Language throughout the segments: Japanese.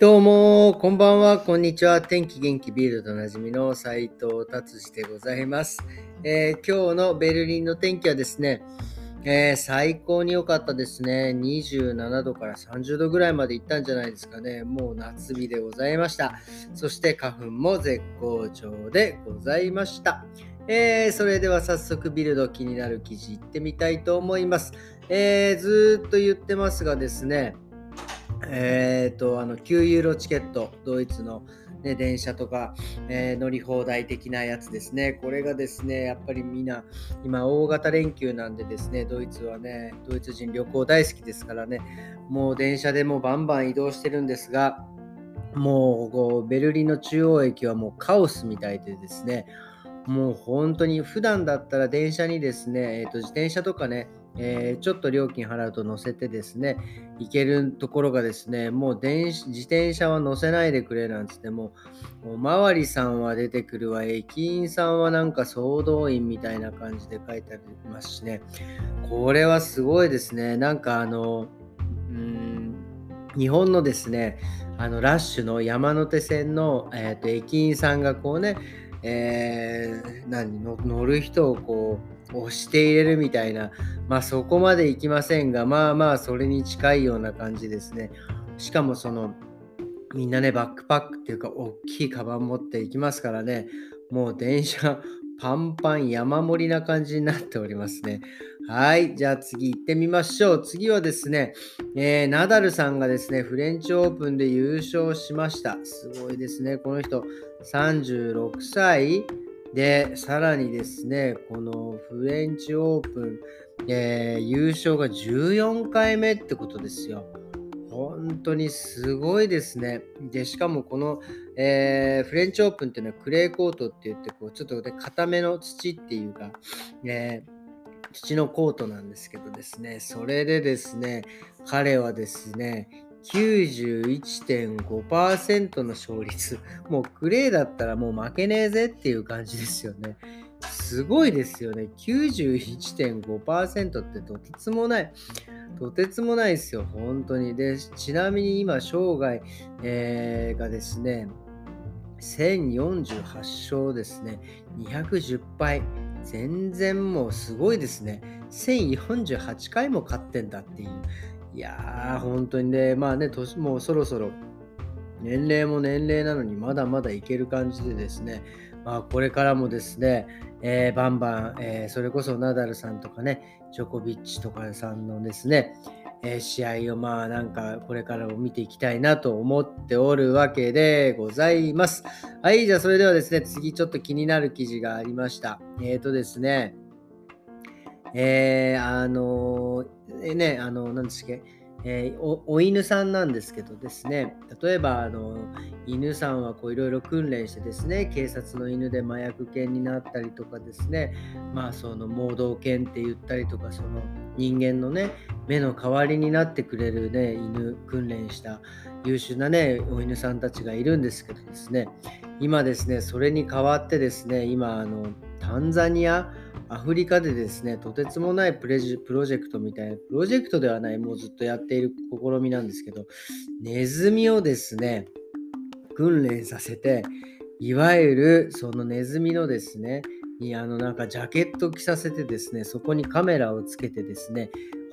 どうも、こんばんは、こんにちは。天気元気ビールドなじみの斉藤達治でございます、えー、今日のベルリンの天気はですね、えー、最高に良かったですね。27度から30度ぐらいまで行ったんじゃないですかね。もう夏日でございました。そして花粉も絶好調でございました。えー、それでは早速ビルド気になる記事いってみたいと思います。えー、ずっと言ってますがですね、え、ー、と、あの、9ユーロチケット、ドイツの、ね、電車とか、えー、乗り放題的なやつですね。これがですね、やっぱりみんな、今、大型連休なんでですね、ドイツはね、ドイツ人旅行大好きですからね、もう電車でもバンバン移動してるんですが、もうこうベルリンの中央駅はもうカオスみたいでですね、もう本当に普段だったら電車にですね、えー、と自転車とかね、えー、ちょっと料金払うと乗せてですね、行けるところがですね、もう電自転車は乗せないでくれなんつっても、おまわりさんは出てくるわ、駅員さんはなんか総動員みたいな感じで書いてありますしね、これはすごいですね。なんかあの、うん、日本のですね、あのラッシュの山手線の、えーと駅員さんがこうね、えー、何乗る人をこう押して入れるみたいな、まあそこまでいきませんが、まあまあそれに近いような感じですね。しかもそのみんなね、バックパックっていうか、大きいカバン持っていきますからね、もう電車パンパン山盛りな感じになっておりますね。はい。じゃあ次行ってみましょう。次はですね、えー、ナダルさんがですね、フレンチオープンで優勝しました。すごいですね。この人、36歳で、さらにですね、このフレンチオープン、えー、優勝が14回目ってことですよ。本当にすごいですね。で、しかもこの、えー、フレンチオープンっていうのはクレーコートって言って、こうちょっとね、固めの土っていうか、えー土のコートなんですけどですね、それでですね、彼はですね、91.5%の勝率。もうクレーだったらもう負けねえぜっていう感じですよね。すごいですよね。91.5%ってとてつもない。とてつもないですよ、本当に。で、ちなみに今、生涯、えー、がですね、1048勝ですね、210敗。全然もうすごいですね。1048回も勝ってんだっていう。いやー、本当にね、まあね、年もうそろそろ年齢も年齢なのにまだまだいける感じでですね、まあ、これからもですね、えー、バンバン、えー、それこそナダルさんとかね、ジョコビッチとかさんのですね、えー、試合をまあなんかこれからも見ていきたいなと思っておるわけでございます。はい、じゃあそれではですね、次ちょっと気になる記事がありました。えっ、ー、とですね、えー、あのー、ね、あの、なんですっけ、えー、おお犬さんなんですけどですね。例えばあの犬さんはいろいろ訓練してですね警察の犬で麻薬犬になったりとかですね。まあその盲導犬って言ったりとかその人間のね目の代わりになってくれるね犬訓練した優秀なねお犬さんたちがいるんですけどですね。今ですねそれに代わってですね今あのタンザニアアフリカでですね、とてつもないプレジプロジェクトみたいな、プロジェクトではない、もうずっとやっている試みなんですけど、ネズミをですね、訓練させて、いわゆるそのネズミのですね、にあのなんかジャケット着させてですね、そこにカメラをつけてですね、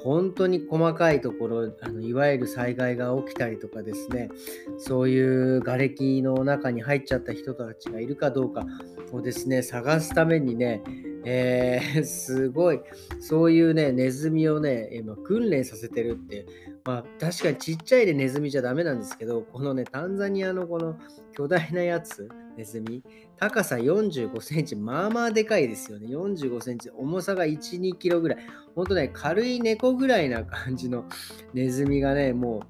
本当に細かいところあのいわゆる災害が起きたりとかですねそういう瓦礫の中に入っちゃった人たちがいるかどうかをですね探すためにねえー、すごい、そういうね、ネズミをね、今、訓練させてるって、まあ、確かにちっちゃいでネズミじゃダメなんですけど、このね、タンザニアのこの巨大なやつ、ネズミ、高さ45センチ、まあまあでかいですよね。45センチ、重さが1、2キロぐらい。ほんとね、軽い猫ぐらいな感じのネズミがね、も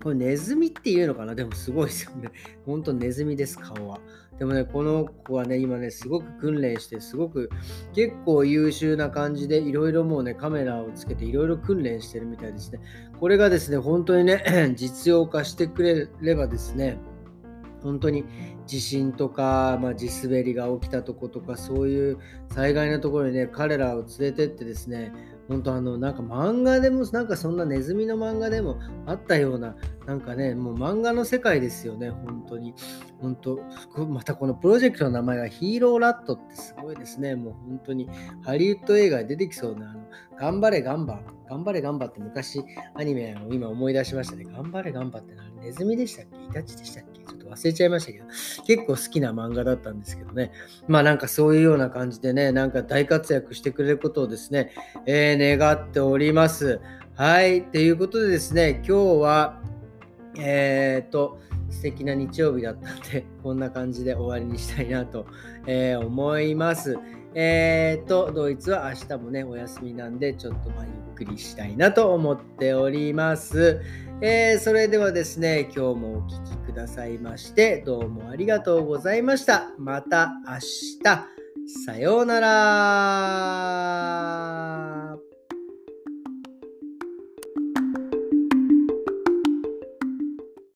う、これネズミっていうのかな？でもすごいですよね。ほんとネズミです、顔は。でもね、この子はね、今ね、すごく訓練して、すごく結構優秀な感じで、いろいろもうね、カメラをつけていろいろ訓練してるみたいですね。これがですね、本当にね、実用化してくれればですね、本当に地震とか、まあ、地滑りが起きたとことかそういう災害のところにね彼らを連れてってですね本当あの、なんか漫画でも、なんかそんなネズミの漫画でもあったような、なんかね、もう漫画の世界ですよね、本当に。本当、またこのプロジェクトの名前がヒーローラットってすごいですね、もう本当に。ハリウッド映画に出てきそうな、あの頑張れガンバ、頑張れガンバって昔アニメを今思い出しましたね。頑張れガンバってネズミでしたっけ？イタチでしたっけ？ちょっと忘れちゃいましたけど、結構好きな漫画だったんですけどね。まあなんかそういうような感じでね、なんか大活躍してくれることをですね、えー、願っております。はい。ということでですね、今日は、えー、っと、素敵な日曜日だったんで、こんな感じで終わりにしたいなと、えー、思います。えー、っと、ドイツは明日もね、お休みなんで、ちょっとまあゆっくりしたいなと思っております。えー、それではですね、今日もお聴きくださいまして、どうもありがとうございました。また明日、さようなら。